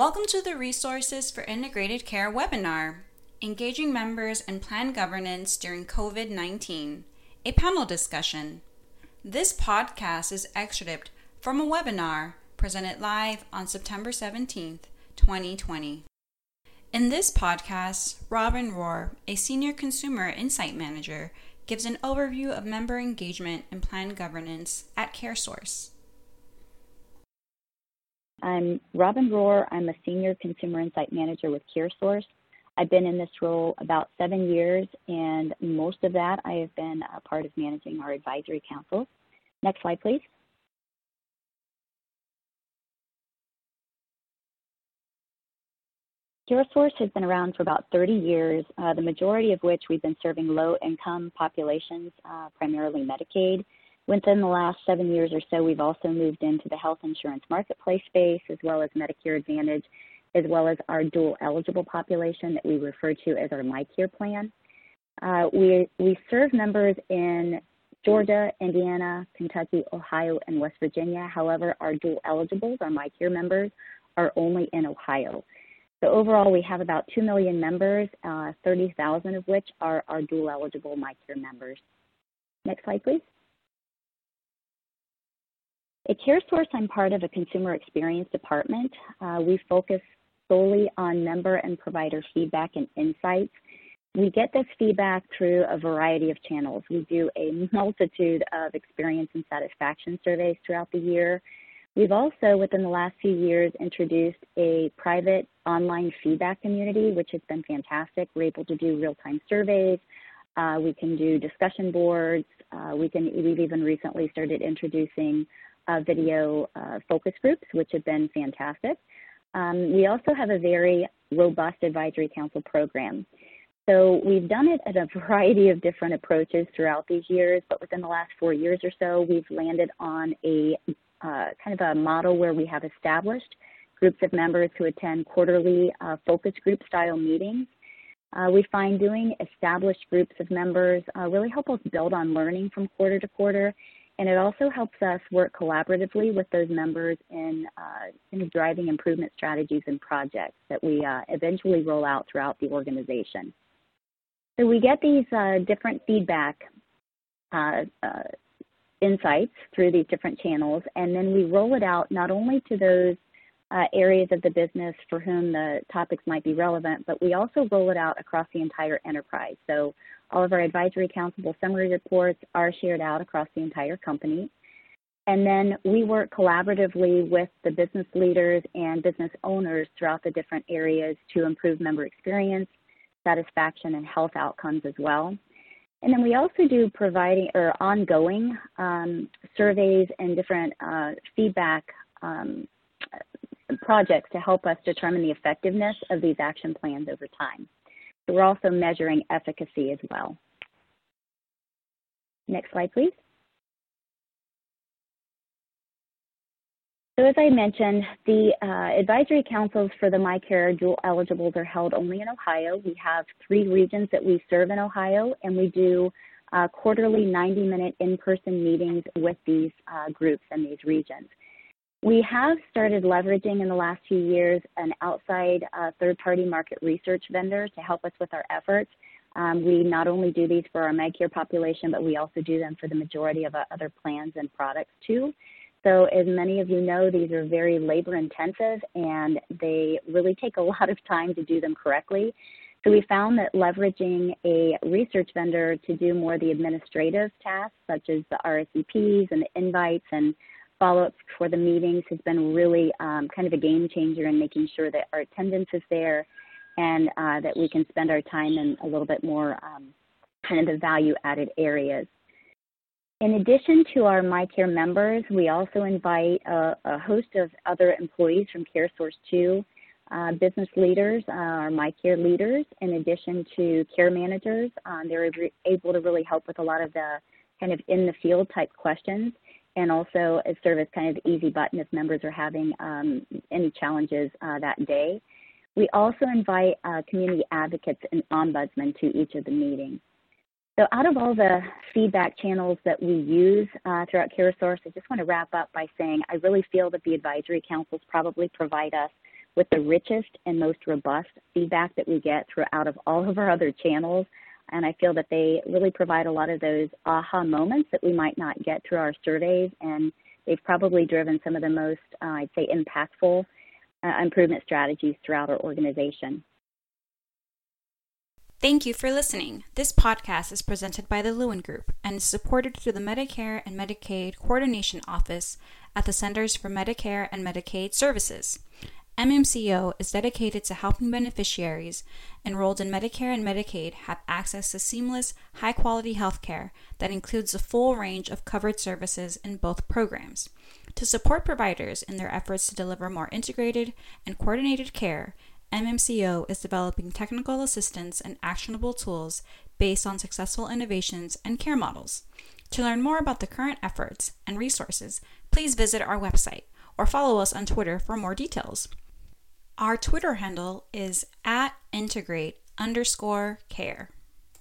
Welcome to the Resources for Integrated Care webinar, Engaging Members and Plan Governance During COVID 19, a panel discussion. This podcast is excerpted from a webinar presented live on September 17th, 2020. In this podcast, Robin Rohr, a senior consumer insight manager, gives an overview of member engagement and plan governance at CareSource. I'm Robin Rohr. I'm a senior consumer insight manager with CareSource. I've been in this role about seven years, and most of that I have been a part of managing our advisory council. Next slide, please. CareSource has been around for about 30 years, uh, the majority of which we've been serving low-income populations, uh, primarily Medicaid. Within the last seven years or so, we've also moved into the health insurance marketplace space, as well as Medicare Advantage, as well as our dual eligible population that we refer to as our MyCare plan. Uh, we, we serve members in Georgia, Indiana, Kentucky, Ohio, and West Virginia. However, our dual eligibles, our MyCare members, are only in Ohio. So overall, we have about 2 million members, uh, 30,000 of which are our dual eligible MyCare members. Next slide, please. At CareSource, I'm part of a consumer experience department. Uh, we focus solely on member and provider feedback and insights. We get this feedback through a variety of channels. We do a multitude of experience and satisfaction surveys throughout the year. We've also, within the last few years, introduced a private online feedback community, which has been fantastic. We're able to do real-time surveys. Uh, we can do discussion boards. Uh, we can, we've even recently started introducing video uh, focus groups, which have been fantastic. Um, we also have a very robust advisory council program. So we've done it at a variety of different approaches throughout these years, but within the last four years or so, we've landed on a uh, kind of a model where we have established groups of members who attend quarterly uh, focus group style meetings. Uh, we find doing established groups of members uh, really help us build on learning from quarter to quarter, and it also helps us work collaboratively with those members in, uh, in driving improvement strategies and projects that we uh, eventually roll out throughout the organization. So we get these different feedback insights through these different channels, and then we roll it out not only to those uh, areas of the business for whom the topics might be relevant, but we also roll it out across the entire enterprise. So all of our advisory council summary reports are shared out across the entire company. And then we work collaboratively with the business leaders and business owners throughout the different areas to improve member experience, satisfaction, and health outcomes as well. And then we also do providing or ongoing um, surveys and different uh, feedback um, projects to help us determine the effectiveness of these action plans over time. So we're also measuring efficacy as well. Next slide, please. So as I mentioned, the uh, advisory councils for the MyCare dual eligibles are held only in Ohio. We have three regions that we serve in Ohio, and we do uh, quarterly 90-minute in-person meetings with these uh, groups in these regions. We have started leveraging in the last few years an outside uh, third-party market research vendor to help us with our efforts. Um, we not only do these for our MyCare population, but we also do them for the majority of our other plans and products too. So as many of you know, these are very labor intensive and they really take a lot of time to do them correctly. So we found that leveraging a research vendor to do more of the administrative tasks, such as the RSVPs and the invites and follow-ups for the meetings has been really um, kind of a game changer in making sure that our attendance is there and uh, that we can spend our time in a little bit more um, kind of the value added areas. In addition to our MyCare members, we also invite a, a host of other employees from CareSource 2, uh, business leaders, uh, our MyCare leaders, in addition to care managers. Um, they're able to really help with a lot of the kind of in the field type questions and also serve as kind of easy button if members are having um, any challenges uh, that day. We also invite uh, community advocates and ombudsmen to each of the meetings. So out of all the feedback channels that we use uh, throughout CareSource, I just want to wrap up by saying I really feel that the advisory councils probably provide us with the richest and most robust feedback that we get throughout of all of our other channels. And I feel that they really provide a lot of those aha moments that we might not get through our surveys. And they've probably driven some of the most, uh, I'd say, impactful uh, improvement strategies throughout our organization. Thank you for listening. This podcast is presented by the Lewin Group and is supported through the Medicare and Medicaid Coordination Office at the Centers for Medicare and Medicaid Services. MMCO is dedicated to helping beneficiaries enrolled in Medicare and Medicaid have access to seamless, high quality health care that includes the full range of covered services in both programs. To support providers in their efforts to deliver more integrated and coordinated care, MMCO is developing technical assistance and actionable tools based on successful innovations and care models. To learn more about the current efforts and resources, please visit our website or follow us on Twitter for more details. Our Twitter handle is at integrate underscore care.